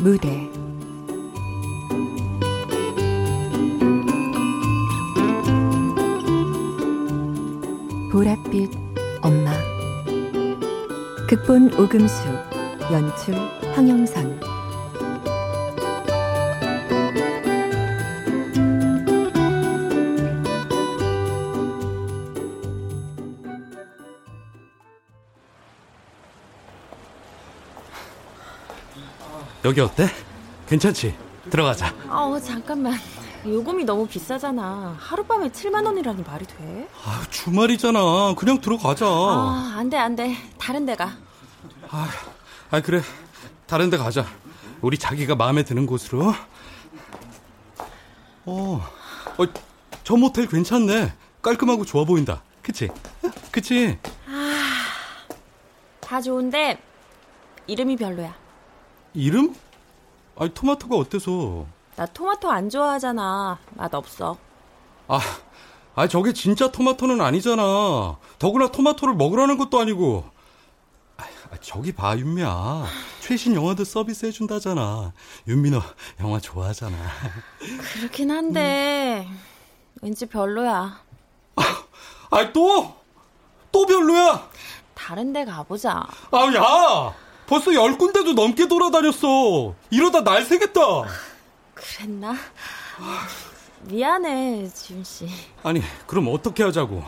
무대. 보랏빛 엄마. 극본 오금수 연출 황영선 여기 어때? 괜찮지? 들어가자. 어, 잠깐만. 요금이 너무 비싸잖아. 하룻밤에 7만 원이라니 말이 돼? 아, 주말이잖아. 그냥 들어가자. 아, 안 돼, 안 돼. 다른 데 가. 아, 아 그래. 다른 데 가자. 우리 자기가 마음에 드는 곳으로. 어, 어, 저 모텔 괜찮네. 깔끔하고 좋아 보인다. 그치? 그치? 아, 다 좋은데, 이름이 별로야. 이름? 아니, 토마토가 어때서? 나 토마토 안 좋아하잖아. 맛 없어. 아, 아 저게 진짜 토마토는 아니잖아. 더구나 토마토를 먹으라는 것도 아니고. 아, 저기 봐, 윤미야. 최신 영화도 서비스 해준다잖아. 윤미 너 영화 좋아하잖아. 그렇긴 한데, 음. 왠지 별로야. 아, 아, 또? 또 별로야? 다른 데 가보자. 아, 야! 벌써 열 군데도 넘게 돌아다녔어. 이러다 날 새겠다. 그랬나? 미안해, 지훈 씨. 아니, 그럼 어떻게 하자고?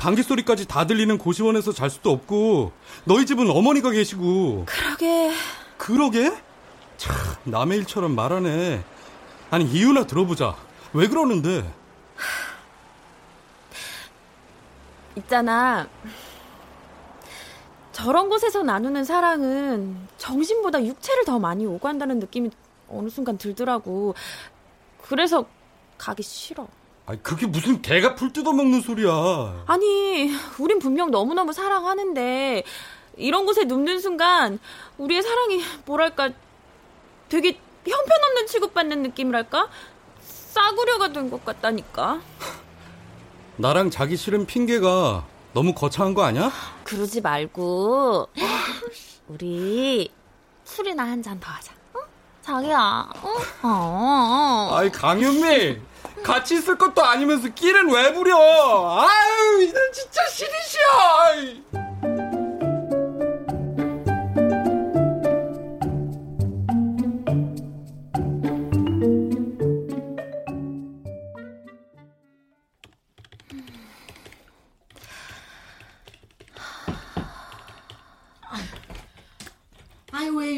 방귀 소리까지 다 들리는 고시원에서 잘 수도 없고 너희 집은 어머니가 계시고. 그러게. 그러게? 참 남의 일처럼 말하네. 아니 이유나 들어보자. 왜 그러는데? 있잖아. 저런 곳에서 나누는 사랑은 정신보다 육체를 더 많이 오고한다는 느낌이 어느 순간 들더라고. 그래서 가기 싫어. 아니, 그게 무슨 개가 풀 뜯어먹는 소리야. 아니, 우린 분명 너무너무 사랑하는데, 이런 곳에 눕는 순간, 우리의 사랑이, 뭐랄까, 되게 형편없는 취급받는 느낌이랄까? 싸구려가 된 것 같다니까. 나랑 자기 싫은 핑계가 너무 거창한 거 아니야? 그러지 말고, 우리 술이나 한 잔 더 하자. 자기야, 어? 어, 어. 아이, 강윤미! 같이 있을 것도 아니면서 끼는 왜 부려! 아유, 이는 진짜 시리시야!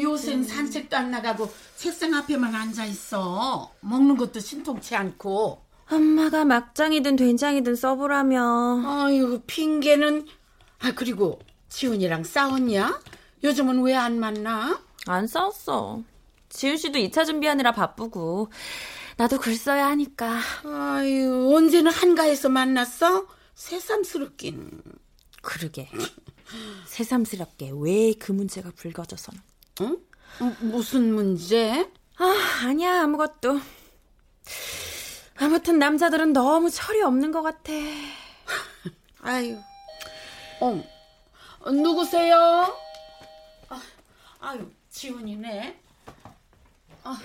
요새는 산책도 안 나가고 책상 앞에만 앉아 있어. 먹는 것도 신통치 않고. 엄마가 막장이든 된장이든 써보라며. 아유 핑계는. 아 그리고 지훈이랑 싸웠냐? 요즘은 왜 안 만나? 안 싸웠어. 지훈 씨도 2차 준비하느라 바쁘고 나도 글 써야 하니까. 아유 언제는 한가해서 만났어? 새삼스럽긴. 그러게. 새삼스럽게 왜 그 문제가 불거져서는. 응? 어, 무슨 문제? 아, 아니야, 아무것도. 아무튼 남자들은 너무 철이 없는 것 같아. 아유. 어, 누구세요? 아, 아유, 지훈이네. 아.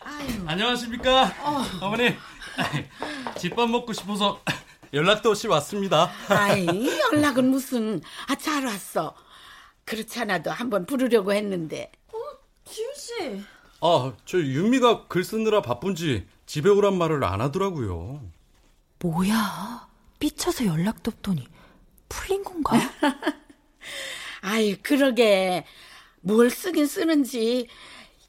아유. 안녕하십니까? 어. 어머니. 집밥 먹고 싶어서 연락도 없이 왔습니다. 아이, 연락은 무슨. 아, 잘 왔어. 그렇지 않아도 한번 부르려고 했는데. 어, 지훈 씨. 아, 저 윤미가 글 쓰느라 바쁜지 집에 오란 말을 안 하더라고요. 뭐야? 삐쳐서 연락도 없더니 풀린 건가? 아이, 그러게. 뭘 쓰긴 쓰는지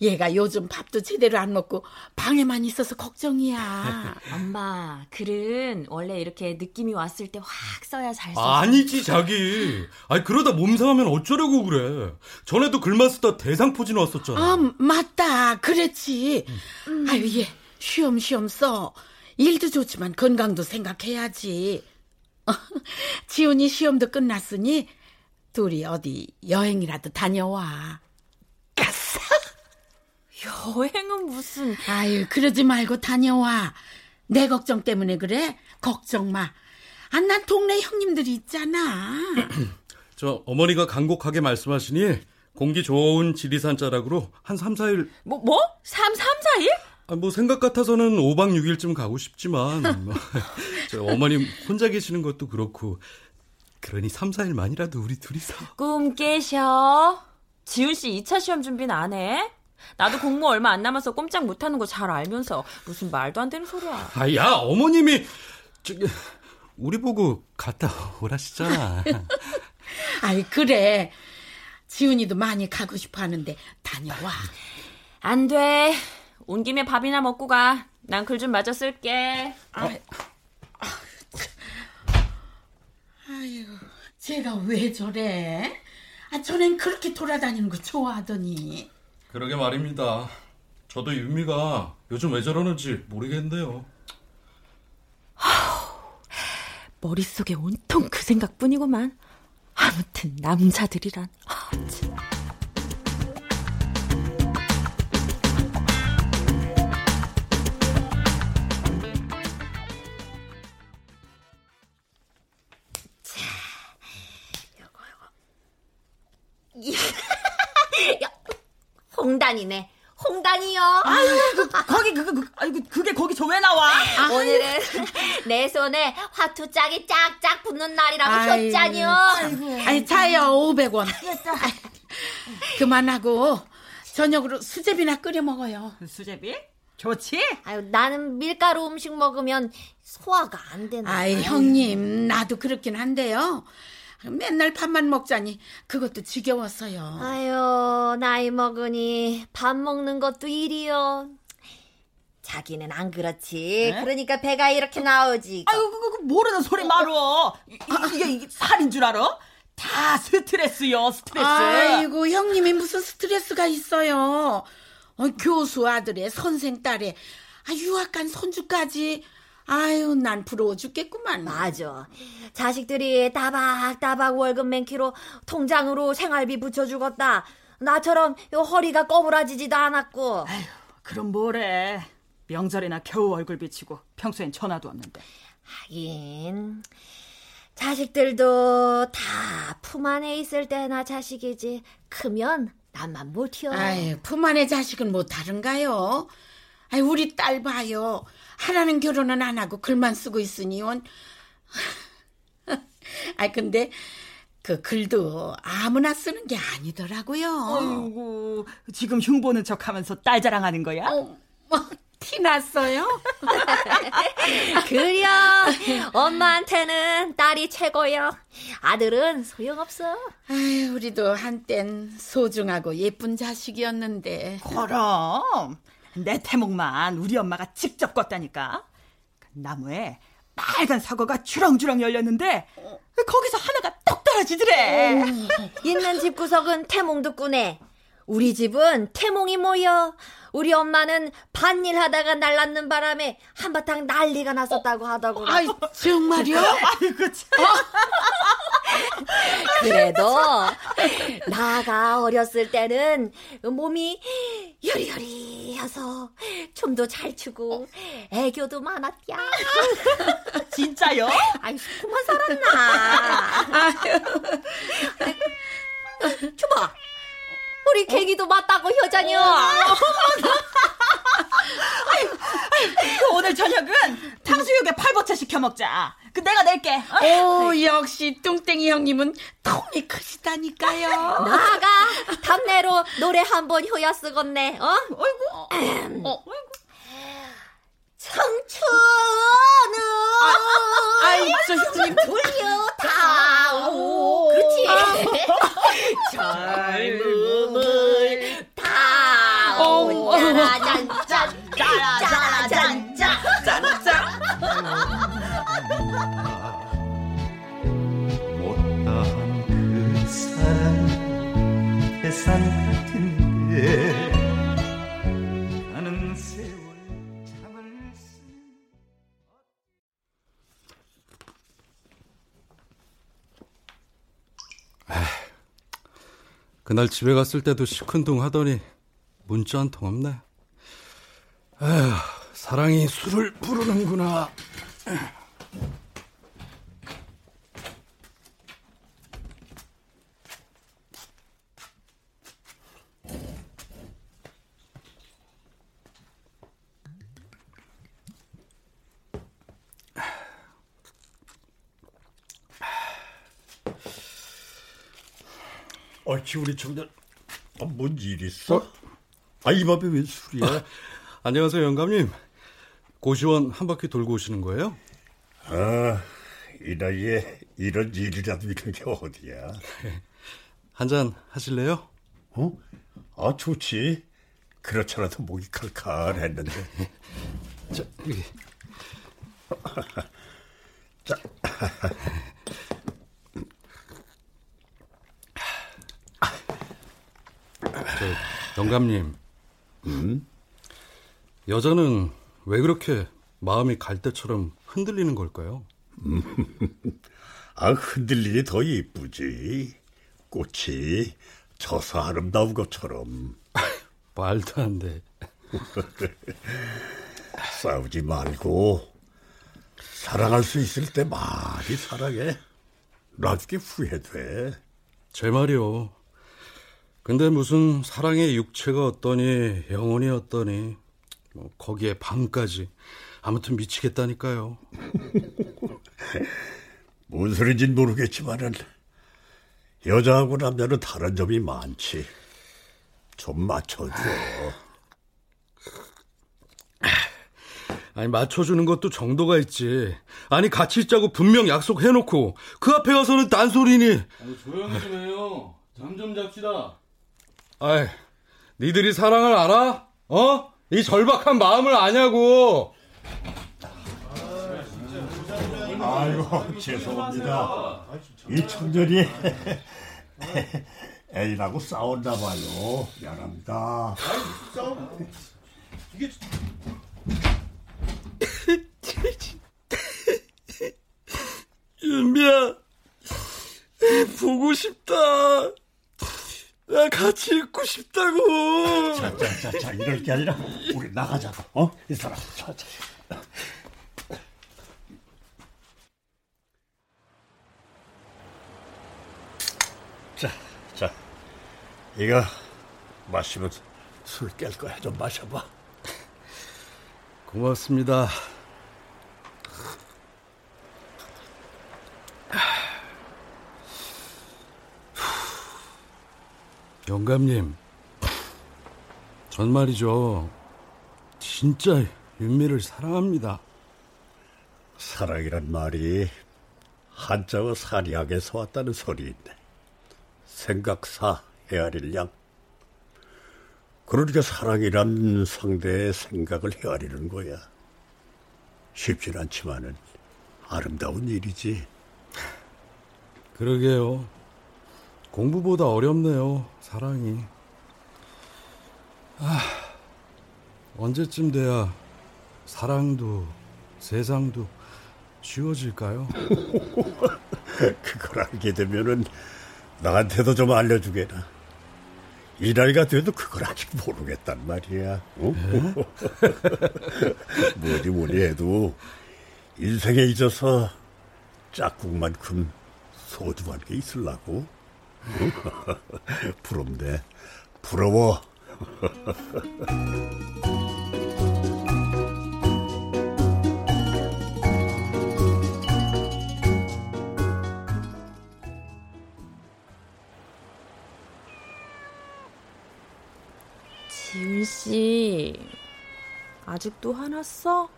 얘가 요즘 밥도 제대로 안 먹고 방에만 있어서 걱정이야. 엄마, 글은 원래 이렇게 느낌이 왔을 때 확 써야 잘 써. 아니지, 자기. 아니, 그러다 몸 상하면 어쩌려고 그래. 전에도 글만 쓰다 대상포진 왔었잖아. 아, 맞다. 그랬지. 음. 아유, 얘 쉬엄쉬엄 써. 일도 좋지만 건강도 생각해야지. 지훈이 시험도 끝났으니 둘이 어디 여행이라도 다녀와. 여행은 무슨. 아유, 그러지 말고 다녀와. 내 걱정 때문에 그래? 걱정 마. 아, 난 동네 형님들이 있잖아. 저 어머니가 간곡하게 말씀하시니 공기 좋은 지리산 자락으로 한 3, 4일 뭐 뭐? 3 3 4일? 아, 뭐 생각 같아서는 5박 6일쯤 가고 싶지만 뭐, 저 어머님 혼자 계시는 것도 그렇고 그러니 3, 4일만이라도 우리 둘이서 꿈 깨셔. 지훈 씨 2차 시험 준비는 안 해? 나도 공모 얼마 안 남아서 꼼짝 못하는 거 잘 알면서 무슨 말도 안 되는 소리야. 아, 야, 어머님이 저기 우리 보고 갔다 오라시잖아. 아이 그래. 지훈이도 많이 가고 싶어 하는데 다녀와. 안 돼. 온 김에 밥이나 먹고 가. 난 글좀 마저 쓸게. 아유, 제가 왜 저래? 아, 전엔 그렇게 돌아다니는 거 좋아하더니. 그러게 말입니다. 저도 윤미가 요즘 왜 저러는지 모르겠는데요. 머릿속에 온통 그 생각뿐이구만. 아무튼 남자들이란. 아, 참. 홍단이네. 홍단이요. 거기 그, 그, 그 아이고 그게 거기서 왜 나와? 오늘은 내 손에 화투 짝이 짝짝 붙는 날이라고. 했잖요. 아이, 자요, 500원. 그만하고, 저녁으로 수제비나 끓여 먹어요. 수제비? 좋지? 아유, 나는 밀가루 음식 먹으면 소화가 안 된다. 아이, 형님, 나도 그렇긴 한데요. 맨날 밥만 먹자니, 그것도 지겨웠어요. 아유, 나이 먹으니 밥 먹는 것도 일이요. 자기는 안 그렇지. 그러니까 배가 이렇게 나오지. 아이고 그, 그 모르는 소리 말어. 이, 이- 이게, 이게 살인 줄 알아? 다 스트레스요 스트레스. 아이고, 형님이 무슨 스트레스가 있어요. 어, 교수 아들에 선생 딸에 아, 유학 간 손주까지. 아유, 난 부러워 죽겠구만. 맞아. 자식들이 따박따박 월급 맨키로 통장으로 생활비 붙여주겠다. 나처럼 요 허리가 꺼부라지지도 않았고. 그럼 뭐래? 명절이나 겨우 얼굴 비치고 평소엔 전화도 없는데. 하긴 자식들도 다 품 안에 있을 때나 자식이지 크면 남만 못이요. 아유, 품 안의 자식은 뭐 다른가요? 아유, 우리 딸 봐요. 하라는 결혼은 안 하고 글만 쓰고 있으니 원. 아 근데 그 글도 아무나 쓰는 게 아니더라고요. 아이고 지금 흉보는 척하면서 딸 자랑하는 거야? 어, 뭐, 티 났어요? 그려 엄마한테는 딸이 최고요. 아들은 소용없어. 아유, 우리도 한땐 소중하고 예쁜 자식이었는데. 그럼 내 태몽만 우리 엄마가 직접 껐다니까. 그 나무에 빨간 사과가 주렁주렁 열렸는데 거기서 하나가 똑 떨어지더래. 있는 집 구석은 태몽도 꾸네. 우리 집은 태몽이 모여. 우리 엄마는 밭일 하다가 날랐는 바람에 한바탕 난리가 났었다고 하더구나. 아이, 정말요? 아이고 참. 그래도 나가 어렸을 때는 몸이 여리여리해서 춤도 잘 추고 애교도 많았야. 진짜요? 아이 그만 살았나. 줘봐. 우리 계기도 맞다고 효자녀. 그 오늘 저녁은 탕수육에 팔보채 시켜 먹자. 그 내가 낼게. 어? 오, 역시 뚱땡이 형님은 통이 크시다니까요. 나가 답내로 노래 한 번 효야 쓰겄네. 어? 어이구. 어, 청춘은 아이, 저 형님. 돌려 다오. 그렇지. 젊음 그날 집에 갔을 때도 시큰둥 하더니 문자 한 통 없네. 에휴, 사랑이 술을 부르는구나. 어, 지우리 청년, 아, 뭔일 있어? 어? 아, 이 밤에 웬 술이야? 아, 안녕하세요, 영감님. 고시원 한 바퀴 돌고 오시는 거예요? 아, 이 나이에 이런 일이라도 있는 게 어디야? 한 잔 하실래요? 어? 아, 좋지. 그렇잖아도 목이 칼칼했는데. 자, 여기. 자. 저, 영감님. 음? 여자는 왜 그렇게 마음이 갈대처럼 흔들리는 걸까요? 아, 흔들리니 더 이쁘지. 꽃이 져서 아름다운 것처럼. 말도 안 돼. 싸우지 말고 사랑할 수 있을 때 많이 사랑해. 나중에 후회돼. 제 말이요. 근데 무슨 사랑의 육체가 어떠니 영혼이 어떠니 뭐 거기에 밤까지 아무튼 미치겠다니까요. 뭔 소리인진 모르겠지만은 여자하고 남자는 다른 점이 많지. 좀 맞춰줘. 아니 맞춰주는 것도 정도가 있지. 아니 같이 있자고 분명 약속해놓고 그 앞에 가서는 딴소리니. 아니 조용히 좀 해요. 잠 좀 잡시다. 아이, 니들이 사랑을 알아? 어? 이 절박한 마음을 아냐고. 아이고 죄송합니다. 이 청년이 애인하고 싸웠나 봐요. 미안합니다. 이게 윤미야, 보고 싶다. 나 같이 있고 싶다고. 자, 자, 자, 자, 이럴 게 아니라 우리 나가자고. 어? 이 사람. 자, 자. 자, 자, 이거 마시면 술 깰 거야. 좀 마셔봐. 고맙습니다. 영감님, 전 말이죠. 진짜 윤미를 사랑합니다. 사랑이란 말이 한자와 사리학에서 왔다는 소리인데 생각사 헤아릴 양 그러니까 사랑이란 상대의 생각을 헤아리는 거야 쉽진 않지만은 아름다운 일이지 그러게요. 공부보다 어렵네요, 사랑이. 아, 언제쯤 돼야 사랑도 세상도 쉬워질까요? 그걸 알게 되면은 나한테도 좀 알려주게나. 이 나이가 돼도 그걸 아직 모르겠단 말이야. 어? 뭐니 뭐니 해도 인생에 있어서 짝꿍만큼 소중한 게 있을라고. 부럽네. 부러워. 지윤 씨, 아직도 화났어?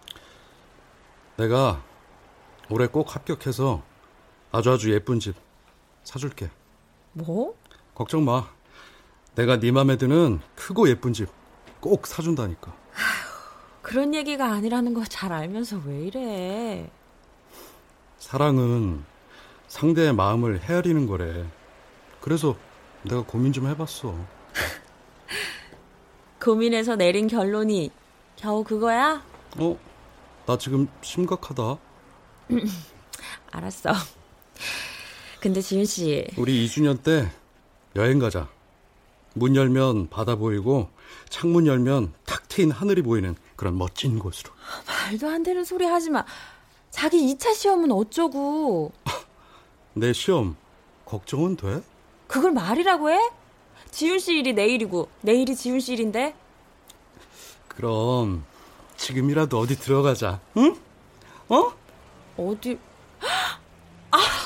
내가 올해 꼭 합격해서 아주 아주 예쁜 집 사줄게. 뭐? 걱정 마. 내가 네 맘에 드는 크고 예쁜 집 꼭 사준다니까. 그런 얘기가 아니라는 거 잘 알면서 왜 이래? 사랑은 상대의 마음을 헤아리는 거래. 그래서 내가 고민 좀 해봤어. 고민해서 내린 결론이 겨우 그거야? 어? 나 지금 심각하다. 알았어. 근데 지윤 씨. 우리 2주년 때 여행 가자. 문 열면 바다 보이고 창문 열면 탁 트인 하늘이 보이는 그런 멋진 곳으로. 말도 안 되는 소리 하지 마. 자기 2차 시험은 어쩌고. 내 시험 걱정은 돼? 그걸 말이라고 해? 지윤 씨 일이 내일이고 내일이 지윤 씨 일인데. 그럼 지금이라도 어디 들어가자. 응? 어? 어디? 아, 아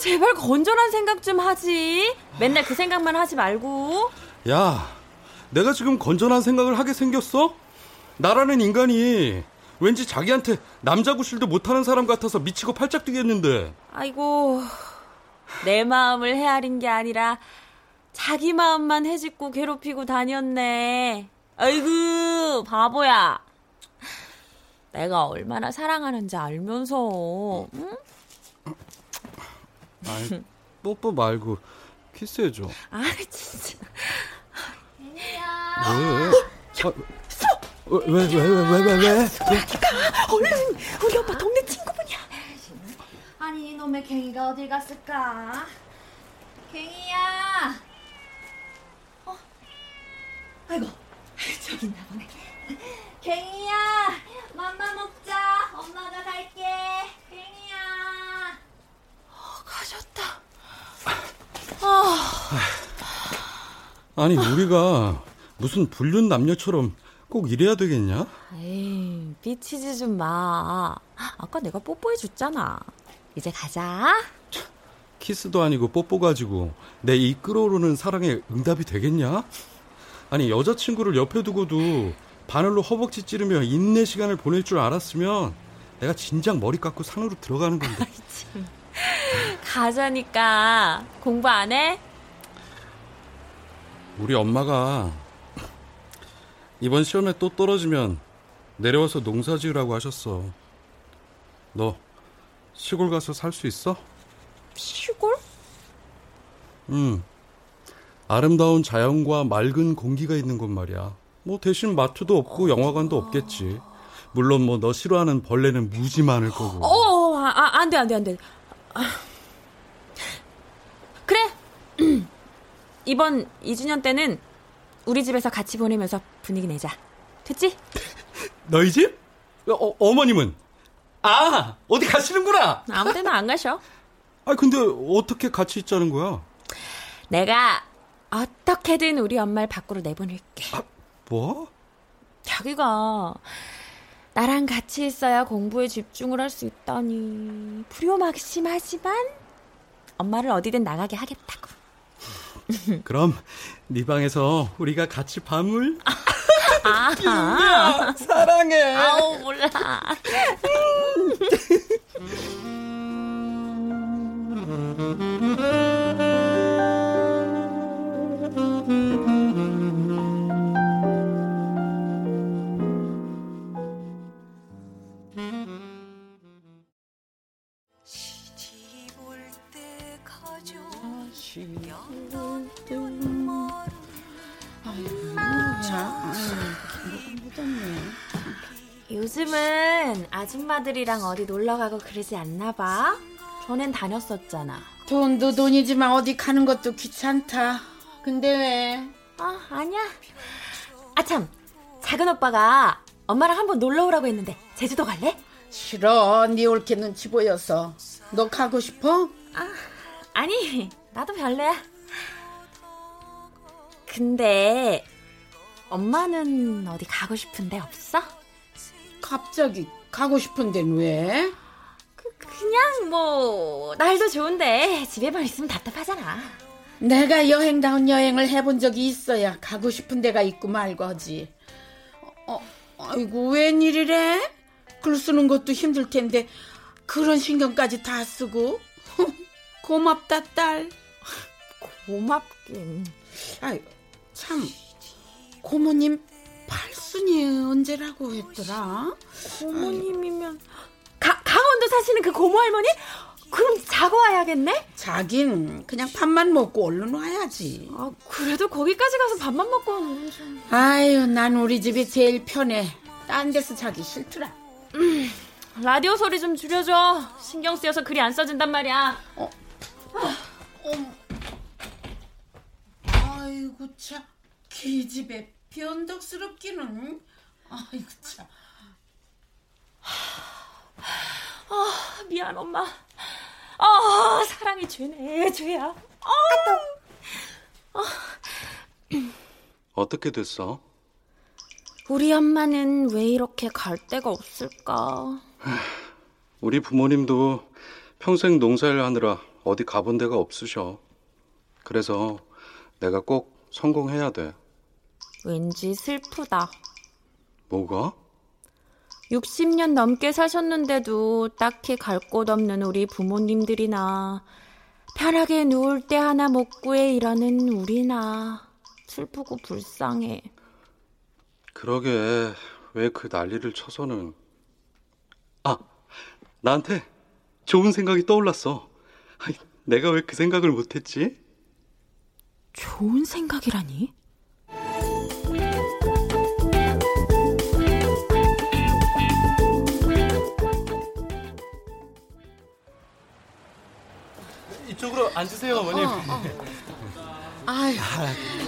제발 건전한 생각 좀 하지. 맨날 그 생각만 하지 말고. 야, 내가 지금 건전한 생각을 하게 생겼어? 나라는 인간이 왠지 자기한테 남자 구실도 못하는 사람 같아서 미치고 팔짝 뛰겠는데. 아이고, 내 마음을 헤아린 게 아니라 자기 마음만 해집고 괴롭히고 다녔네. 아이고, 바보야. 내가 얼마나 사랑하는지 알면서, 응? 아이, 뽀뽀 말고 키스해줘. 아, 진짜. 왜? 아, 왜, 왜, 왜, 왜, 왜, 왜? 얼른, 우리 오빠 동네 친구분이야. 아니 이놈의 갱이가 어딜 갔을까? 갱이야. 어? 아이고 저기 있나 보네. 갱이야, 맘마 먹자. 엄마가 갈게. 갱이야. 가셨다. 아니, 우리가 무슨 불륜 남녀처럼 꼭 이래야 되겠냐? 에이, 삐치지 좀 마. 아까 내가 뽀뽀해 줬잖아. 이제 가자. 키스도 아니고 뽀뽀 가지고 내이 끓어오르는 사랑에 응답이 되겠냐? 아니 여자친구를 옆에 두고도 바늘로 허벅지 찌르며 인내 시간을 보낼 줄 알았으면 내가 진작 머리 깎고 산으로 들어가는 건데 가자니까. 공부 안 해? 우리 엄마가 이번 시험에 또 떨어지면 내려와서 농사 지으라고 하셨어 너 시골 가서 살 수 있어? 시골? 응. 아름다운 자연과 맑은 공기가 있는 곳 말이야. 뭐 대신 마트도 없고 영화관도 없겠지. 물론 뭐 너 싫어하는 벌레는 무지 많을 거고. 어, 아, 아, 안 돼, 안 돼, 안 돼. 아. 그래. 이번 2주년 때는 우리 집에서 같이 보내면서 분위기 내자. 됐지? 너희 집? 어, 어머님은? 아, 어디 가시는구나. 아무 데나 안 가셔. 아, 근데 어떻게 같이 있자는 거야? 내가 어떻게든 우리 엄마를 밖으로 내보낼게. 뭐? 자기가 나랑 같이 있어야 공부에 집중을 할 수 있다니 불효막심하지만 엄마를 어디든 나가게 하겠다고. 그럼 네 방에서 우리가 같이 밤을? 아, 사랑해. 아우 몰라. 요즘은 아줌마들이랑 어디 놀러 가고 그러지 않나 봐. 전엔 다녔었잖아. 돈도 돈이지만 어디 가는 것도 귀찮다. 근데 왜? 아, 아니야. 아, 참. 작은 오빠가 엄마랑 한번 놀러 오라고 했는데, 제주도 갈래? 싫어. 네 올게 눈치 보여서. 너 가고 싶어? 아니, 나도 별로야. 근데, 엄마는 어디 가고 싶은데 없어? 갑자기 가고 싶은 데는 왜? 그냥 뭐, 날도 좋은데, 집에만 있으면 답답하잖아. 내가 여행다운 여행을 해본 적이 있어야 가고 싶은 데가 있고 말고 하지. 어, 아이고, 웬일이래? 글 쓰는 것도 힘들 텐데, 그런 신경까지 다 쓰고. 고맙다, 딸. 고맙긴. 아이, 참, 고모님 팔순이 언제라고 했더라? 고모님이면, 가, 강원도 사시는 그 고모 할머니? 그럼 자고 와야겠네? 자긴 그냥 밥만 먹고 얼른 와야지. 아, 그래도 거기까지 가서 밥만 먹고 오는 건 좀. 아유, 난 우리 집이 제일 편해. 딴 데서 자기 싫더라. 라디오 소리 좀 줄여줘. 신경 쓰여서 글이 안 써진단 말이야. 아이고, 참. 기집애 변덕스럽기는. 아이고, 참. 아, 미안, 엄마. 아, 사랑이 죄네, 죄야. 어떻게 됐어? 우리 엄마는 왜 이렇게 갈 데가 없을까? 우리 부모님도 평생 농사일 하느라 어디 가본 데가 없으셔. 그래서 내가 꼭 성공해야 돼. 왠지 슬프다. 뭐가? 60년 넘게 사셨는데도 딱히 갈 곳 없는 우리 부모님들이나 편하게 누울 때 하나 못 구해 이러는 우리나 슬프고 불쌍해. 그러게 왜 그 난리를 쳐서는 아 나한테 좋은 생각이 떠올랐어. 내가 왜 그 생각을 못했지? 좋은 생각이라니? 이쪽으로 앉으세요, 어머님. 아유,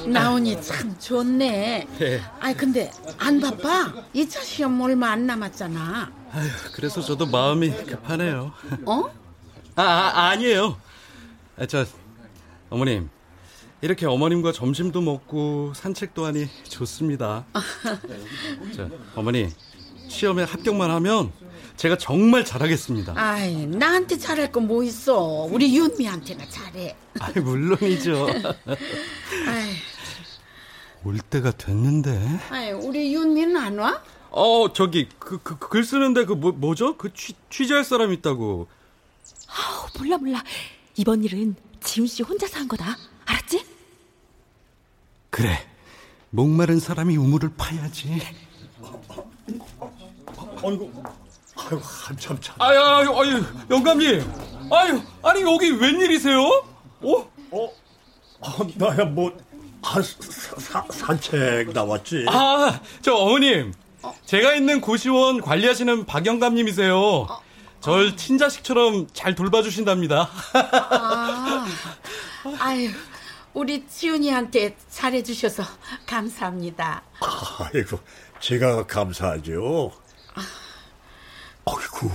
나온이 참 좋네. 네. 아이 근데 안 바빠? 2차 시험 얼마 안 남았잖아. 아휴, 그래서 저도 마음이 급하네요. 어? 아, 아 아니에요. 아, 저 어머님 이렇게 어머님과 점심도 먹고 산책도 하니 좋습니다. 저 어머니 시험에 합격만 하면 제가 정말 잘하겠습니다. 아이 나한테 잘할 거뭐 있어? 우리 윤미한테나 잘해. 아, 물론이죠. 아이, 올 때가 됐는데. 아이 우리 윤미는 안 와? 어 저기 그 그 글 쓰는데 그 뭐, 뭐죠? 그 취, 취재할 사람 있다고. 어, 몰라 몰라. 이번 일은 지훈 씨 혼자서 한 거다. 알았지? 그래. 목마른 사람이 우물을 파야지. 아이고, 아이고 한참 참. 아유, 아유, 아유, 영감님. 아유, 아니 여기 웬일이세요? 어? 어, 아, 나야 뭐 한, 사, 산책 나왔지. 아, 저 어머님. 제가 있는 고시원 관리하시는 박 영감님이세요. 절 친자식처럼 잘 돌봐주신답니다. 아, 아유 우리 지훈이한테 잘해주셔서 감사합니다. 아이고, 제가 감사하죠. 아이고,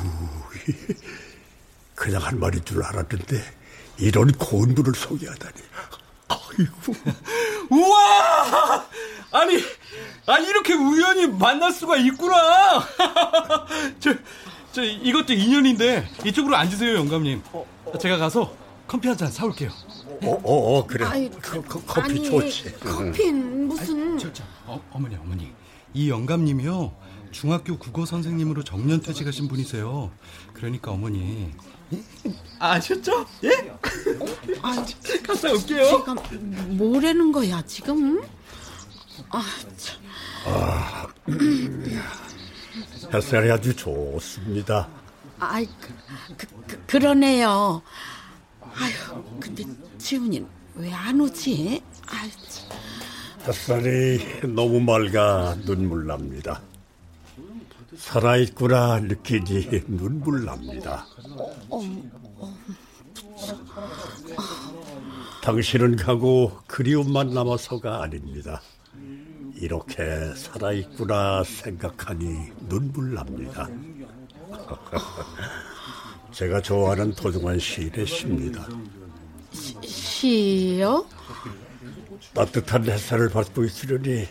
그냥 한 말인 줄 알았는데 이런 고운 분을 소개하다니. 아이고, 우와! 아니, 아 이렇게 우연히 만날 수가 있구나. 저, 저 이것도 인연인데 이쪽으로 앉으세요, 영감님. 제가 가서 커피 한 잔 사올게요. 어, 어, 어 그래. 아이, 그, 그, 커피 아니, 좋지. 커피는 무슨 저, 저, 어, 어머니, 어머니. 이 영감님이요. 중학교 국어 선생님으로 정년 퇴직하신 분이세요. 그러니까 어머니. 아셨죠? 예? 아, 갔다 올게요. 제가 뭐라는 거야 지금? 아, 참. 햇살이 아주 좋습니다. 아이, 그, 그, 그, 그 러네요. 아휴, 근데 지훈이는 왜 안 오지? 참. 햇살이 너무 맑아 눈물 납니다. 살아있구나 느끼니 눈물 납니다. 당신은 가고 그리움만 남아서가 아닙니다. 이렇게 살아있구나 생각하니 눈물 납니다. 제가 좋아하는 도중환 시인의 시입니다. 시요? 따뜻한 햇살을 받고 있으려니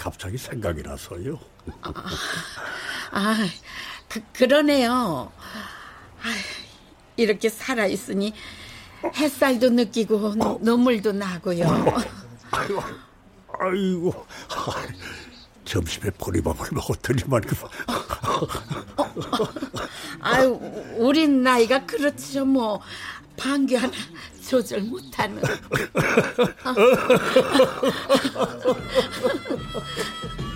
갑자기 생각이 나서요. 아, 그, 그러네요. 아, 이렇게 살아 있으니 햇살도 느끼고 눈- 눈물도 나고요. 아이고, 아이고, 점심에 보리밥을 먹었더니만 그 아유, 우린 나이가 그렇죠, 뭐. 방귀 하나 조절 못하는.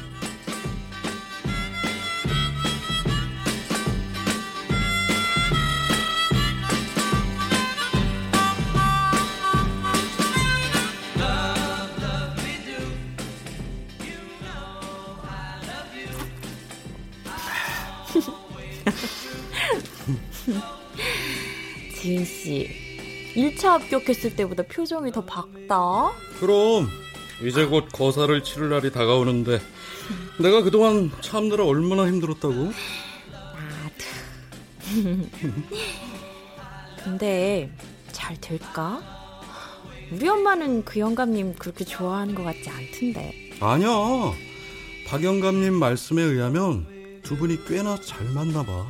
지은 씨, 1차 합격했을 때보다 표정이 더 밝다. 그럼 이제 곧 거사를 치를 날이 다가오는데 내가 그동안 참느라 얼마나 힘들었다고? 근데 잘 될까? 우리 엄마는 그 영감님 그렇게 좋아하는 것 같지 않던데. 아니야. 박 영감님 말씀에 의하면 두 분이 꽤나 잘 맞나 봐.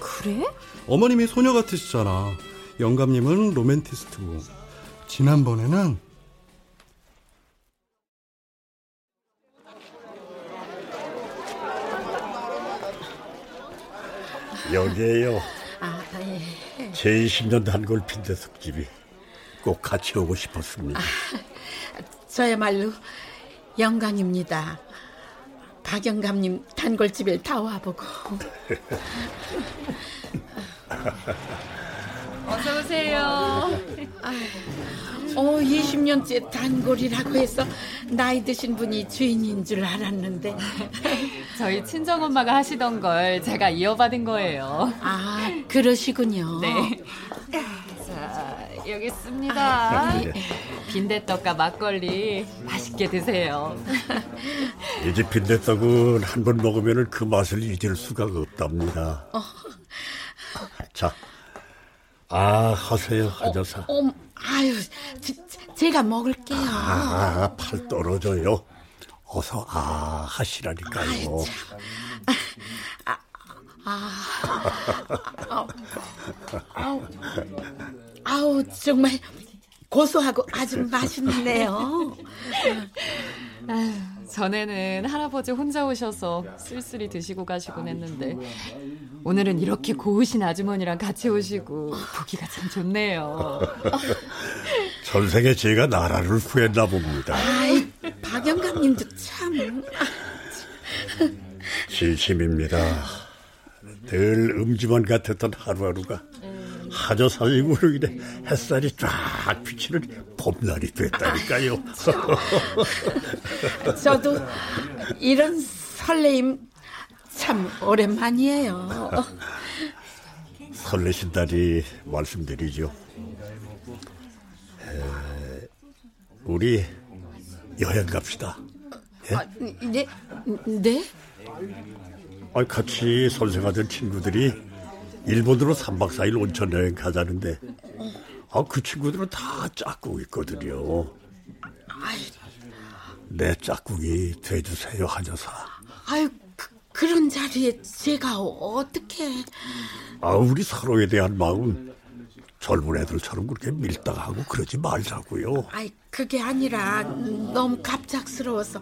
그래? 어머님이 소녀 같으시잖아. 영감님은 로맨티스트고 지난번에는 여기에요. 아, 예. 제 20년 단골 빈대숙 집이 꼭 같이 오고 싶었습니다. 저야말로 영광입니다. 박영감님 단골집에 다 와보고. 어서 오세요. 어, 20년째 단골이라고 해서 나이 드신 분이 주인인 줄 알았는데. 저희 친정엄마가 하시던 걸 제가 이어받은 거예요. 아, 그러시군요. 네. 자, 여기 있습니다. 네. 빈대떡과 막걸리 맛있게 드세요. 이 집 빈대떡은 한 번 먹으면 그 맛을 잊을 수가 없답니다. 자, 아 하세요 하저사. 어, 아유, 제, 제가 먹을게요. 아, 팔 떨어져요. 어서 아 하시라니까요. 아우, 정말 고소하고 아주 맛있네요. 전에는 할아버지 혼자 오셔서 쓸쓸히 드시고 가시곤 했는데 오늘은 이렇게 고우신 아주머니랑 같이 오시고 보기가 참 좋네요. 전생에 제가 나라를 구했나 봅니다. 아이, 박 영감님도 참. 진심입니다. 늘 음지만 같았던 하루하루가 하저 살림으로 인해 햇살이 쫙 비치는 봄날이 됐다니까요. 저도 이런 설레임 참 오랜만이에요. 설레신다니 말씀드리죠. 에, 우리 여행 갑시다. 아, 네? 네? 아, 같이 선생하던 친구들이 일본으로 3박 4일 온천 여행 가자는데 아, 그 친구들은 다 짝꿍 있거든요. 내 짝꿍이 돼주세요 하녀사. 아유, 그, 그런 자리에 제가 어떻게... 아, 우리 서로에 대한 마음 젊은 애들처럼 그렇게 밀당하고 그러지 말자고요. 아이, 그게 아니라 너무 갑작스러워서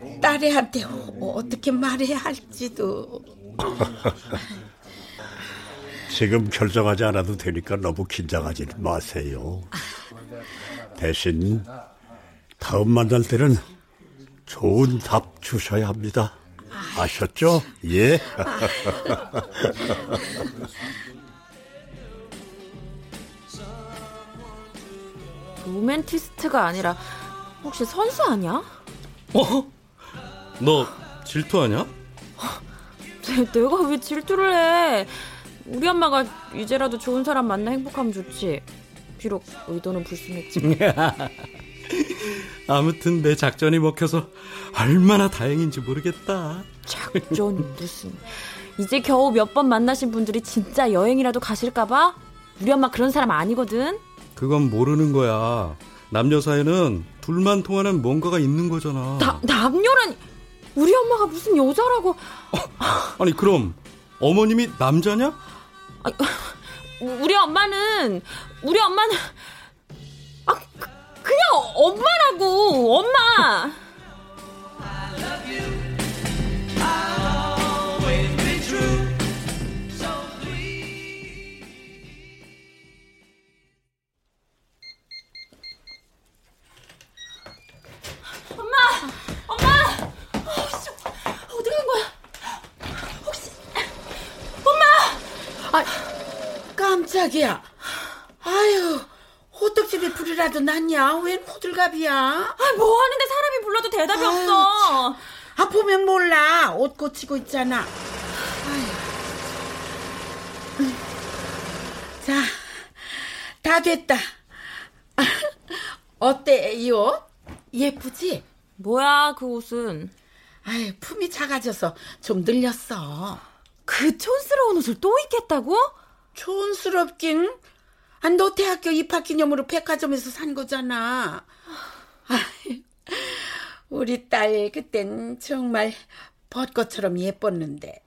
아휴, 딸애한테 어- 어떻게 말해야 할지도... 지금 결정하지 않아도 되니까 너무 긴장하지 마세요. 대신 다음 만날 때는 좋은 답 주셔야 합니다. 아셨죠? 예. 로맨티스트가 아니라 혹시 선수 아니야? 어? 너 질투하냐? 내가 왜 질투를 해? 우리 엄마가 이제라도 좋은 사람 만나 행복하면 좋지. 비록 의도는 불순했지만. 아무튼 내 작전이 먹혀서 얼마나 다행인지 모르겠다. 작전 무슨. 이제 겨우 몇 번 만나신 분들이 진짜 여행이라도 가실까봐? 우리 엄마 그런 사람 아니거든. 그건 모르는 거야. 남녀 사이는 둘만 통하는 뭔가가 있는 거잖아. 나, 남녀라니. 우리 엄마가 무슨 여자라고. 아니 그럼 어머님이 남자냐? 우리 엄마는 우리 엄마는 아 그, 그냥 엄마라고 엄마. 엄마, 아, 깜짝이야. 아유, 호떡집에 불이라도 났냐? 웬 호들갑이야? 아, 뭐 하는데 사람이 불러도 대답이 아유, 없어. 아, 보면 몰라. 옷 고치고 있잖아. 아유. 음. 자, 다 됐다. 어때, 이 옷? 예쁘지? 뭐야, 그 옷은? 아유, 품이 작아져서 좀 늘렸어. 그 촌스러운 옷을 또 입겠다고? 촌스럽긴. 아, 너 대학교 입학 기념으로 백화점에서 산 거잖아. 우리 딸 그땐 정말 벚꽃처럼 예뻤는데.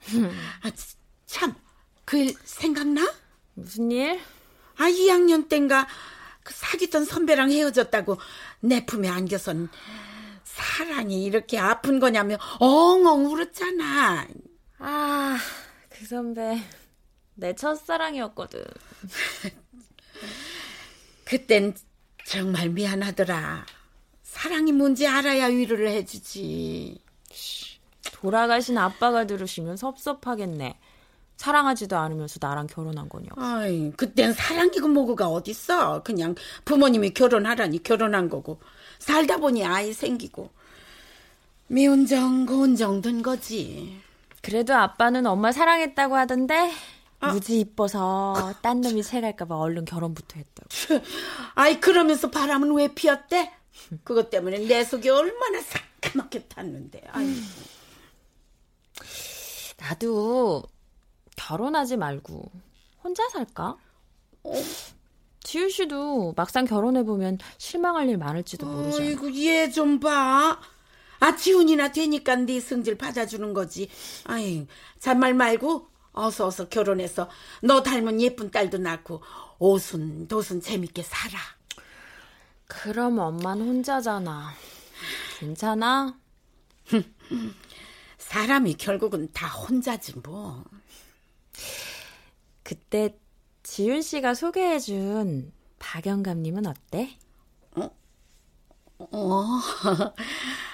아, 참, 그 일 생각나? 무슨 일? 아, 2학년 땐가 그 사귀던 선배랑 헤어졌다고 내 품에 안겨선 사랑이 이렇게 아픈 거냐며 엉엉 울었잖아. 아, 그 선배 내 첫사랑이었거든. 그땐 정말 미안하더라. 사랑이 뭔지 알아야 위로를 해주지. 돌아가신 아빠가 들으시면 섭섭하겠네. 사랑하지도 않으면서 나랑 결혼한 거냐고. 아이, 그땐 사랑이고 뭐고가 어딨어. 그냥 부모님이 결혼하라니 결혼한 거고. 살다 보니 아이 생기고. 미운 정, 고운 정 든 거지. 그래도 아빠는 엄마 사랑했다고 하던데 무지 이뻐서 딴 놈이 새갈까봐 얼른 결혼부터 했다고. 아이, 그러면서 바람은 왜 피었대? 그것 때문에 내 속이 얼마나 새까맣게 탔는데. 아이. 나도 결혼하지 말고 혼자 살까? 지율 씨도 막상 결혼해 보면 실망할 일 많을지도 모르잖아. 아이고, 얘 좀 봐. 아, 지훈이나 되니까 네 성질 받아주는 거지. 아이, 잔말 말고 어서 어서 결혼해서 너 닮은 예쁜 딸도 낳고 오순 도순 재밌게 살아. 그럼 엄마는 혼자잖아. 괜찮아? 사람이 결국은 다 혼자지 뭐. 그때 지윤 씨가 소개해준 박영감님은 어때? 어, 아이,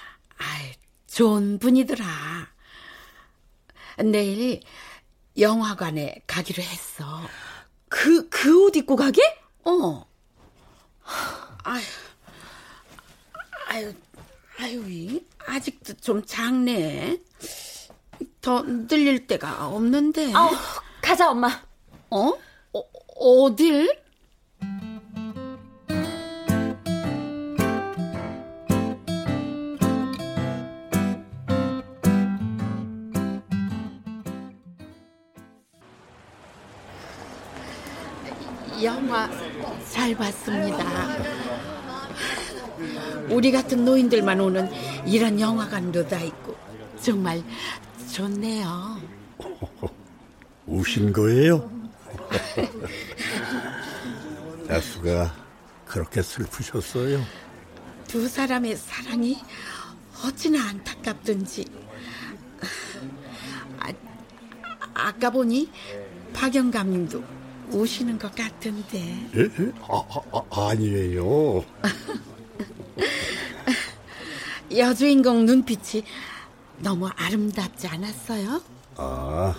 좋은 분이더라. 내일 영화관에 가기로 했어. 그, 그 옷 입고 가게? 어. 아유, 아유, 아유, 이 아직도 좀 작네. 더 늘릴 데가 없는데. 아, 가자, 엄마. 어? 어 어딜? 영화 잘 봤습니다. 우리 같은 노인들만 오는 이런 영화관도 다 있고 정말 좋네요. 우신 거예요? 야수가 그렇게 슬프셨어요? 두 사람의 사랑이 어찌나 안타깝던지. 아, 아까 보니 박영 감님도 우시는 것 같은데. 예? 예? 아, 아, 아, 아니에요. 여주인공 눈빛이 너무 아름답지 않았어요? 아,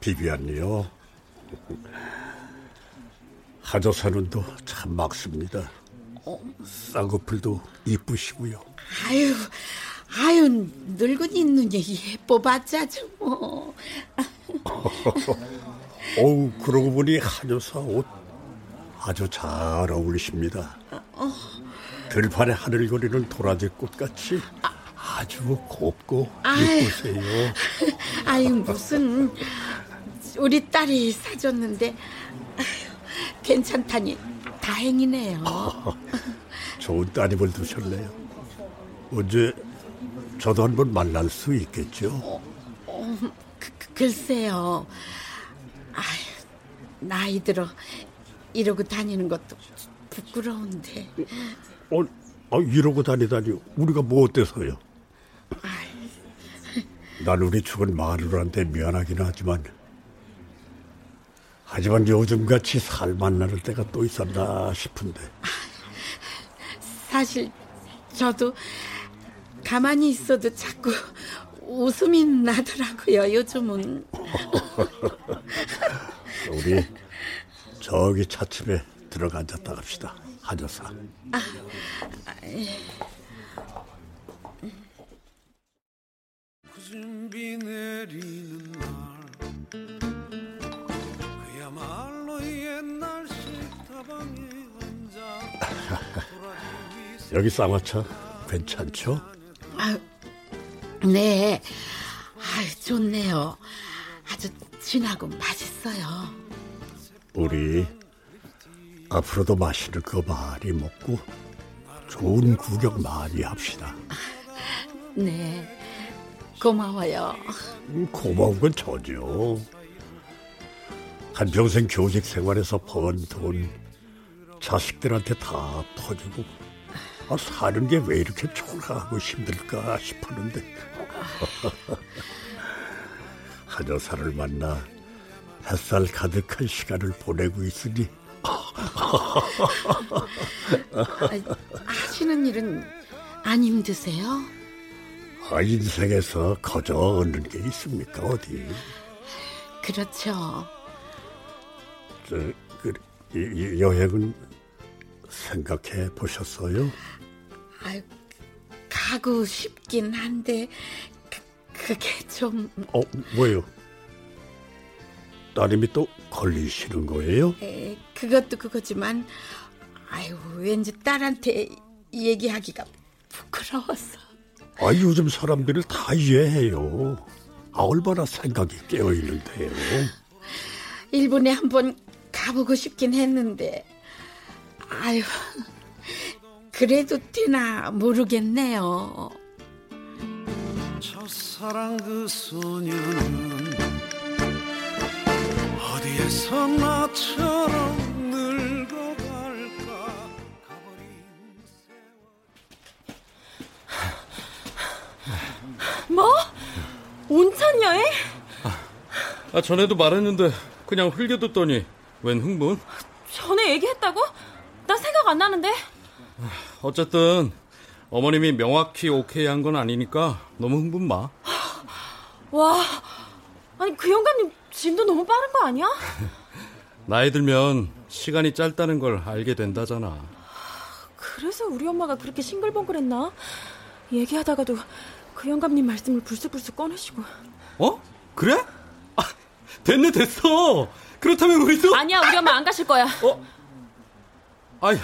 비비안이요. 하저사 눈도 참 막습니다. 쌍꺼풀도 이쁘시고요. 아유, 아유, 늙은이 눈이 예뻐봤자죠, 뭐. 어우, 그러고 보니 한여사 옷 아주 잘 어울리십니다. 들판에 하늘거리는 도라지 꽃같이 아주 곱고. 예쁘세요. 아유, 무슨. 우리 딸이 사줬는데, 아유, 괜찮다니 다행이네요. 좋은 따님을 두셨네요. 언제 저도 한번 만날 수 있겠죠? 어, 그, 그, 글쎄요. 아유, 나이 들어 이러고 다니는 것도 부끄러운데. 어, 아, 이러고 다니다니 우리가 뭐 어때서요? 난 우리 죽은 마누라한테 미안하긴 하지만 하지만 요즘같이 살 만 나는 때가 또 있었나 싶은데 사실 저도 가만히 있어도 자꾸 웃음이 나더라고요, 요즘은. 우리 저기 차츰에 들어가 앉았다 갑시다 한여사 준비 내리는 날 그야말로 옛날 식탁방에 앉아 여기 쌍화차 괜찮죠? 아, 네. 아, 좋네요. 아주 진하고 맛있어요. 우리 앞으로도 맛있는 거 많이 먹고 좋은 구경 많이 합시다 네. 고마워요. 음, 고마운 건 저죠 한평생 교직 생활에서 번 돈 자식들한테 다 퍼주고 아, 사는 게 왜 이렇게 초라하고 힘들까 싶었는데 한 여사를 만나 햇살 가득한 시간을 보내고 있으니 하시는 일은 안 힘드세요? 아, 인생에서 거저 얻는 게 있습니까 어디 그렇죠. 저, 그, 이, 이 여행은 생각해 보셨어요? 아유, 가고 싶긴 한데 그, 그게 좀 어, 뭐예요? 따님이 또 걸리시는 거예요? 에, 그것도 그거지만 아유 왠지 딸한테 얘기하기가 부끄러워서 아, 요즘 사람들을 다 이해해요. 아, 얼마나 생각이 깨어 있는데요. 일본에 한번 가보고 싶긴 했는데 아유 그래도 되나 모르겠네요. 첫사랑 그 소녀는 어디에서 나처럼 늙어갈까 뭐? 온천 여행? 아, 전에도 말했는데 그냥 흘겨듣더니 웬 흥분? 전에 얘기했다고? 나 생각 안 나는데. 어쨌든 어머님이 명확히 오케이 한 건 아니니까 너무 흥분 마. 와, 아니 그 영감님 진도 너무 빠른 거 아니야? 나이 들면 시간이 짧다는 걸 알게 된다잖아. 그래서 우리 엄마가 그렇게 싱글벙글했나? 얘기하다가도 그 영감님 말씀을 불쑥불쑥 꺼내시고. 어? 그래? 아, 됐네 됐어. 그렇다면 우리도 아니야 우리 엄마 안 가실 거야. 어? 아이,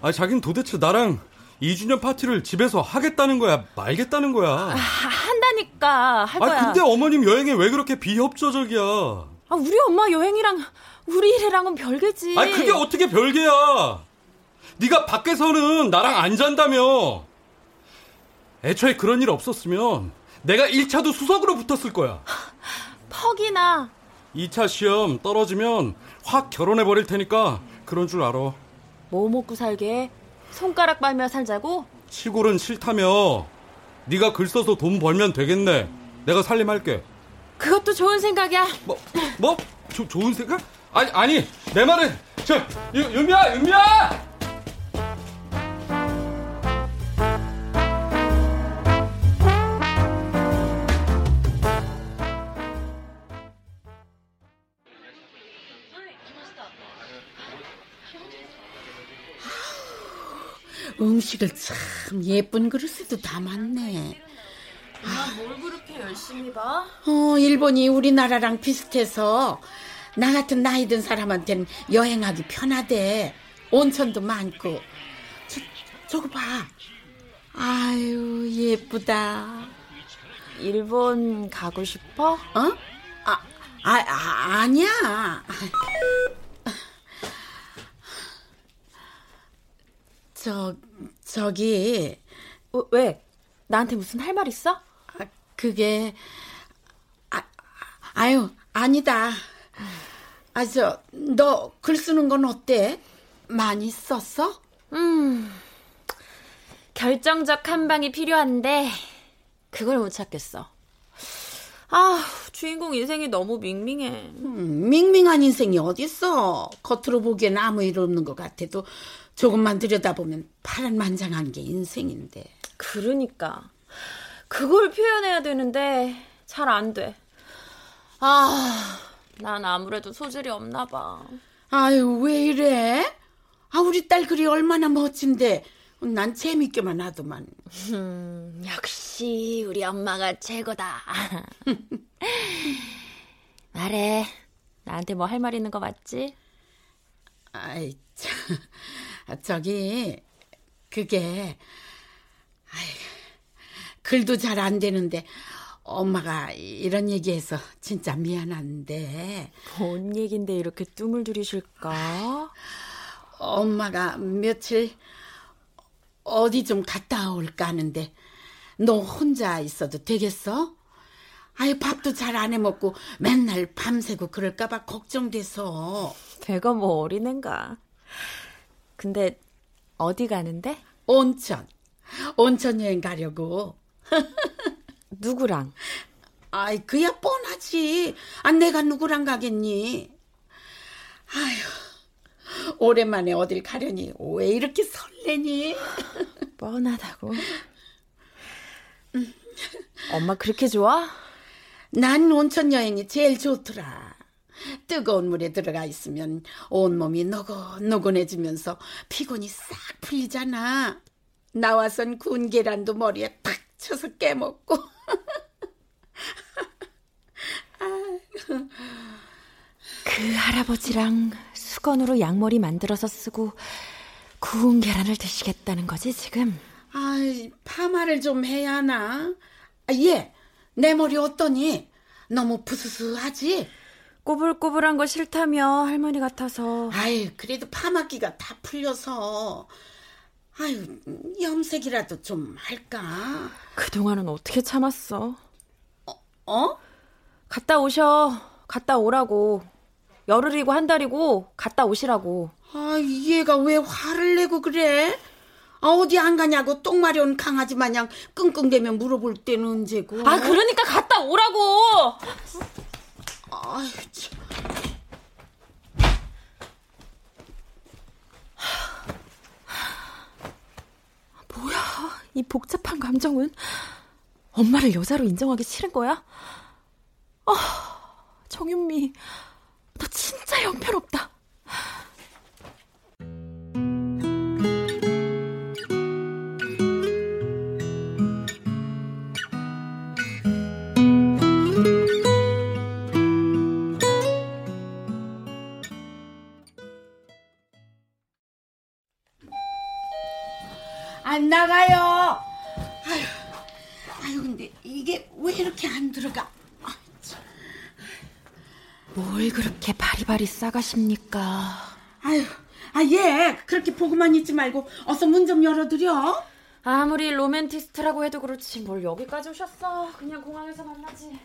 아 자긴 도대체 나랑 2주년 파티를 집에서 하겠다는 거야, 말겠다는 거야. 아, 한다니까 할 거야. 아 근데 어머님 여행에 왜 그렇게 비협조적이야? 아, 우리 엄마 여행이랑 우리 일이랑은 별개지. 아 그게 어떻게 별개야? 네가 밖에서는 나랑 안 잔다며. 애초에 그런 일 없었으면 내가 1차도 수석으로 붙었을 거야. 퍽이나 2차 시험 떨어지면 확 결혼해 버릴 테니까 그런 줄 알아. 뭐 먹고 살게? 손가락 빨며 살자고? 시골은 싫다며. 네가 글 써서 돈 벌면 되겠네. 내가 살림할게. 그것도 좋은 생각이야. 뭐? 뭐? 조, 좋은 생각? 아니 아니 내 말은 저 유, 유미야 유미야. 음식을 참 예쁜 그릇에도 담았네. 엄마 뭘 그렇게 열심히 봐? 어, 일본이 우리나라랑 비슷해서 나 같은 나이 든 사람한테는 여행하기 편하대. 온천도 많고. 저, 저거 봐. 아유, 예쁘다. 일본 가고 싶어? 어? 아, 아, 아 아니야. 저, 저기. 어, 왜? 나한테 무슨 할 말 있어? 아, 그게. 아, 아유, 아니다. 아, 저, 너 글 쓰는 건 어때? 많이 썼어? 음, 결정적 한 방이 필요한데, 그걸 못 찾겠어. 아, 주인공 인생이 너무 밍밍해. 음, 밍밍한 인생이 어딨어. 겉으로 보기엔 아무 일 없는 것 같아도 조금만 들여다보면 파란만장한 게 인생인데. 그러니까. 그걸 표현해야 되는데, 잘 안 돼. 아, 난 아무래도 소질이 없나 봐. 아유, 왜 이래? 아, 우리 딸 글이 얼마나 멋진데. 난 재밌게만 하더만. 음, 역시 우리 엄마가 최고다. 말해. 나한테 뭐 할 말 있는 거 맞지? 아이, 참. 저기, 그게, 아이, 글도 잘 안 되는데, 엄마가 이런 얘기해서 진짜 미안한데. 뭔 얘긴데 이렇게 뜸을 들이실까? 엄마가 며칠 어디 좀 갔다 올까 하는데, 너 혼자 있어도 되겠어? 아이 밥도 잘 안 해먹고 맨날 밤새고 그럴까봐 걱정돼서. 배가 뭐 어린앤가. 근데 어디 가는데? 온천. 온천 여행 가려고. 누구랑? 아이 그야 뻔하지. 아 내가 누구랑 가겠니? 아휴 오랜만에 어딜 가려니 왜 이렇게 설레니? 뻔하다고. 엄마 그렇게 좋아? 난 온천 여행이 제일 좋더라. 뜨거운 물에 들어가 있으면 온몸이 노곤노곤해지면서 피곤이 싹 풀리잖아. 나와선 구운 계란도 머리에 탁 쳐서 깨먹고. 그 할아버지랑 수건으로 양머리 만들어서 쓰고 구운 계란을 드시겠다는 거지 지금? 아이 파마를 좀 해야 하나? 아, 얘, 내 머리 어떠니? 너무 부스스하지? 꼬불꼬불한 거 싫다며 할머니 같아서. 아이 그래도 파마기가 다 풀려서. 아유 염색이라도 좀 할까? 그동안은 어떻게 참았어? 어? 갔다 오셔. 갔다 오라고. 열흘이고 한 달이고 갔다 오시라고. 아, 얘가 왜 화를 내고 그래? 아, 어디 안 가냐고 똥 마려운 강아지 마냥 끙끙대며 물어볼 때는 언제고? 아, 그러니까 갔다 오라고! 아유, 참. 뭐야, 이 복잡한 감정은? 엄마를 여자로 인정하기 싫은 거야? 아, 정윤미, 너 진짜 형편없다. 바리바리 싸가십니까? 아유, 아, 얘, 그렇게 보고만 있지 말고 어서 문 좀 열어드려. 아무리 로맨티스트라고 해도 그렇지 뭘 여기까지 오셨어. 그냥 공항에서 만나지.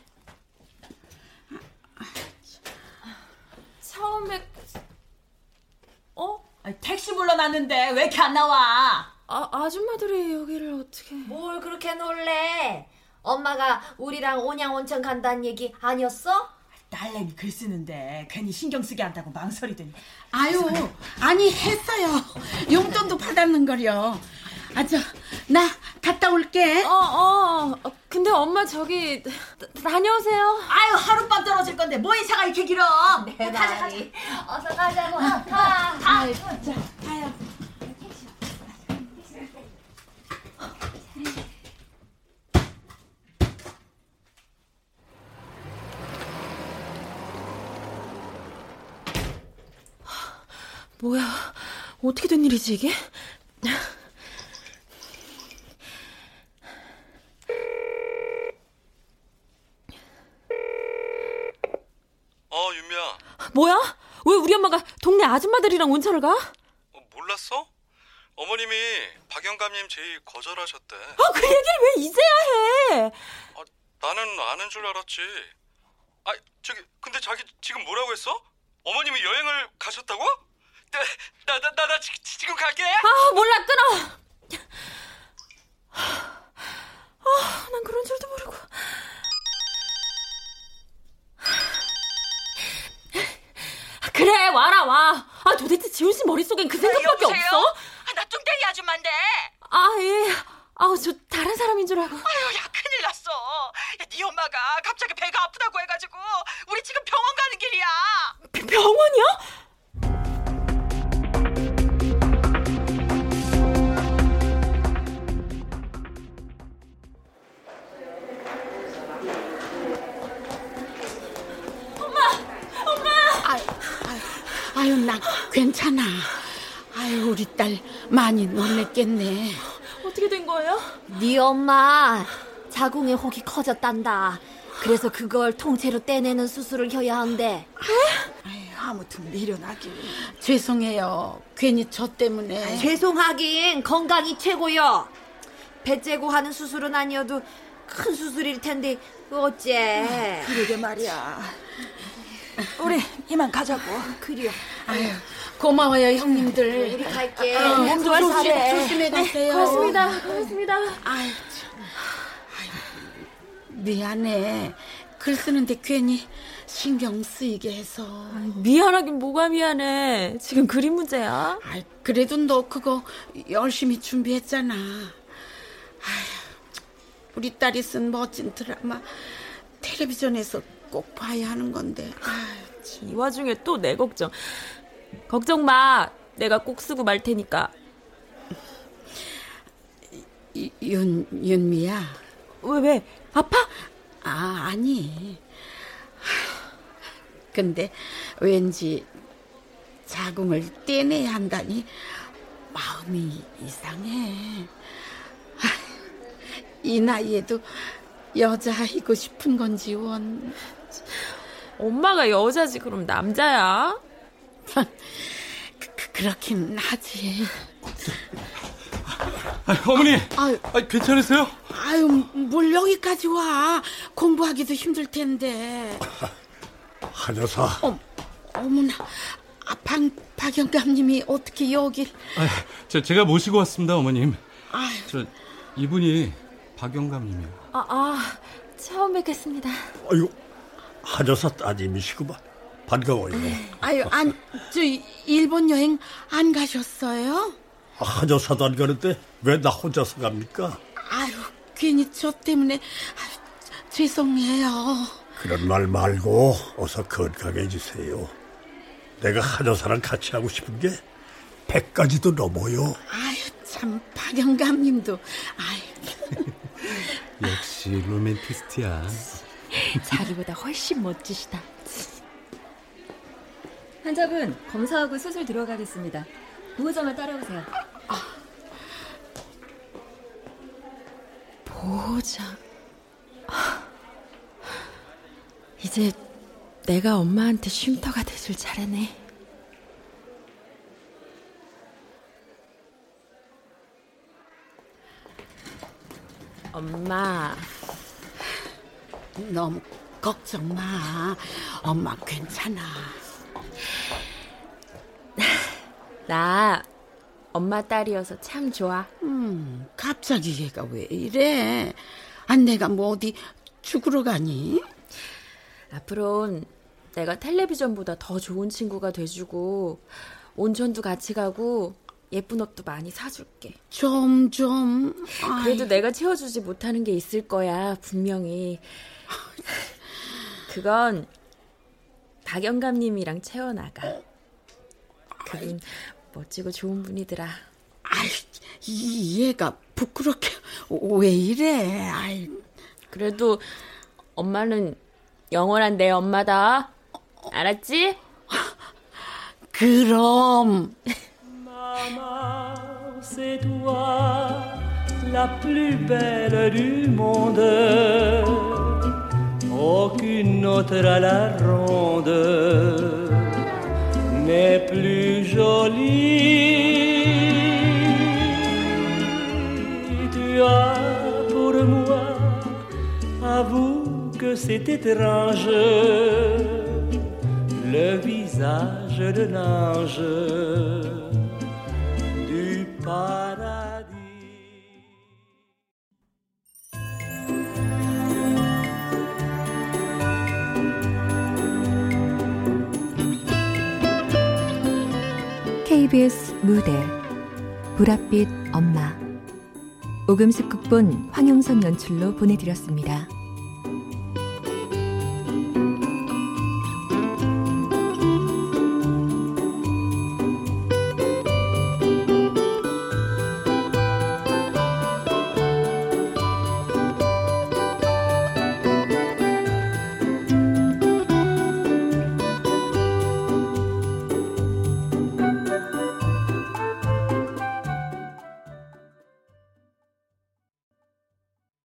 처음에 어? 아니, 택시 불러놨는데 왜 이렇게 안 나와? 아, 아줌마들이 여기를 어떻게 뭘 그렇게 놀래? 엄마가 우리랑 온양 온천 간다는 얘기 아니었어? 딸내미 글 쓰는데 괜히 신경 쓰게 한다고 망설이더니 아유, 아니 했어요. 용돈도 받았는 거려. 아, 저, 나 갔다 올게. 어, 어. 어, 근데 엄마 저기 다- 다녀오세요. 아유 하룻밤 떨어질 건데 뭐 이사가 이렇게 길어? 내 말이. 어서 가자고. 가. 가. 뭐야? 어떻게 된 일이지 이게? 어, 윤미야. 뭐야? 왜 우리 엄마가 동네 아줌마들이랑 온천을 가? 어, 몰랐어? 어머님이 박 영감님 제의 거절하셨대. 아, 그 얘기를 왜 이제야 해? 나는 아는 줄 알았지. 아, 저기 근데 자기 지금 뭐라고 했어? 어머님이 여행을 가셨다고? 나 나 나나 지금 갈게. 아, 몰라 끊어. 아, 난 그런 줄도 모르고. 그래, 와라 와. 아, 도대체 지훈 씨 머릿속엔 그 생각밖에 여보세요? 없어? 아, 나 뚱땡이 아줌마인데. 아, 예. 아, 저 다른 사람인 줄 알고. 아유, 야 큰일 났어. 야, 네 엄마가 갑자기 배가 아프다고 해가지고 우리 지금 병원 가는 길이야. 비- 병원이요? 아유, 나 괜찮아. 아유, 우리 딸 많이 놀랬겠네. 어떻게 된 거예요? 네 엄마 자궁의 혹이 커졌단다. 그래서 그걸 통째로 떼내는 수술을 해야 한대. 아무튼 미련하긴. 죄송해요. 괜히 저 때문에. 죄송하긴 건강이 최고요. 배 째고 하는 수술은 아니어도 큰 수술일 텐데 어째? 그러게 말이야. 우리 이만 가자고. 그래요. 아유, 고마워요, 형님들. 우리 갈게. 어, 몸 좋아 조심. 조심해 가세요. 고맙습니다. 고맙습니다. 아유, 미안해. 글 쓰는데 괜히 신경 쓰이게 해서. 미안하긴 뭐가 미안해. 지금 그림 문제야. 아이, 그래도 너 그거 열심히 준비했잖아. 아휴, 우리 딸이 쓴 멋진 드라마 텔레비전에서 꼭 봐야 하는 건데. 참. 이 와중에 또 내 걱정. 걱정 마. 내가 꼭 쓰고 말 테니까. 이- 윤 윤미야. 왜 왜? 아파? 아 아니. 근데 왠지 자궁을 떼내야 한다니 마음이 이상해. 이 나이에도 여자이고 싶은 건지 원. 엄마가 여자지 그럼 남자야? 그, 그렇긴 하지. 아, 어머니, 아유, 아, 괜찮으세요? 아유, 뭘 여기까지 와. 공부하기도 힘들 텐데. 한여사, 어머나, 아, 방, 박영감님이 어떻게 여길. 아, 저, 제가 모시고 왔습니다, 어머님. 아유, 저, 이분이 박영감님이요. 아, 아, 처음 뵙겠습니다. 아유, 한여사 따님이시구만. 반가워요. 아유, 안, 저, 일본 여행 안 가셨어요? 아, 한여사도 안 가는데 왜 나 혼자서 갑니까? 아유, 괜히 저 때문에, 아유, 죄송해요. 그런 말 말고 어서 건강해지세요. 내가 한여사랑 같이 하고 싶은 게 100가지도 넘어요. 아유, 참, 박영감님도, 아유. 역시 로맨티스트야. 자기보다 훨씬 멋지시다. 환자분 검사하고 수술 들어가겠습니다. 보호자만 따라오세요. 보호자. 이제 내가 엄마한테 쉼터가 돼줄 차례네. 엄마, 너무 걱정 마. 엄마 괜찮아. 나 엄마 딸이어서 참 좋아. 음, 갑자기 얘가 왜 이래? 안 내가 뭐 어디 죽으러 가니? 앞으론 내가 텔레비전보다 더 좋은 친구가 돼주고 온천도 같이 가고 예쁜 옷도 많이 사줄게. 점점. 그래도 내가 채워주지 못하는 게 있을 거야, 분명히. 그건 박영감님이랑 채워나가. 그분 멋지고 좋은 분이더라. 아이, 이 얘가 부끄럽게 왜 이래? 아이, 그래도 엄마는 영원한 내 엄마다. 알았지? 그럼. C'est toi, la plus belle du monde. Aucune autre à la ronde n'est plus jolie. Tu as pour moi, avoue que c'est étrange, le visage de l'ange du paradis. KBS 무대 불합빛 엄마 오금숙 극본 황영선 연출로 보내드렸습니다.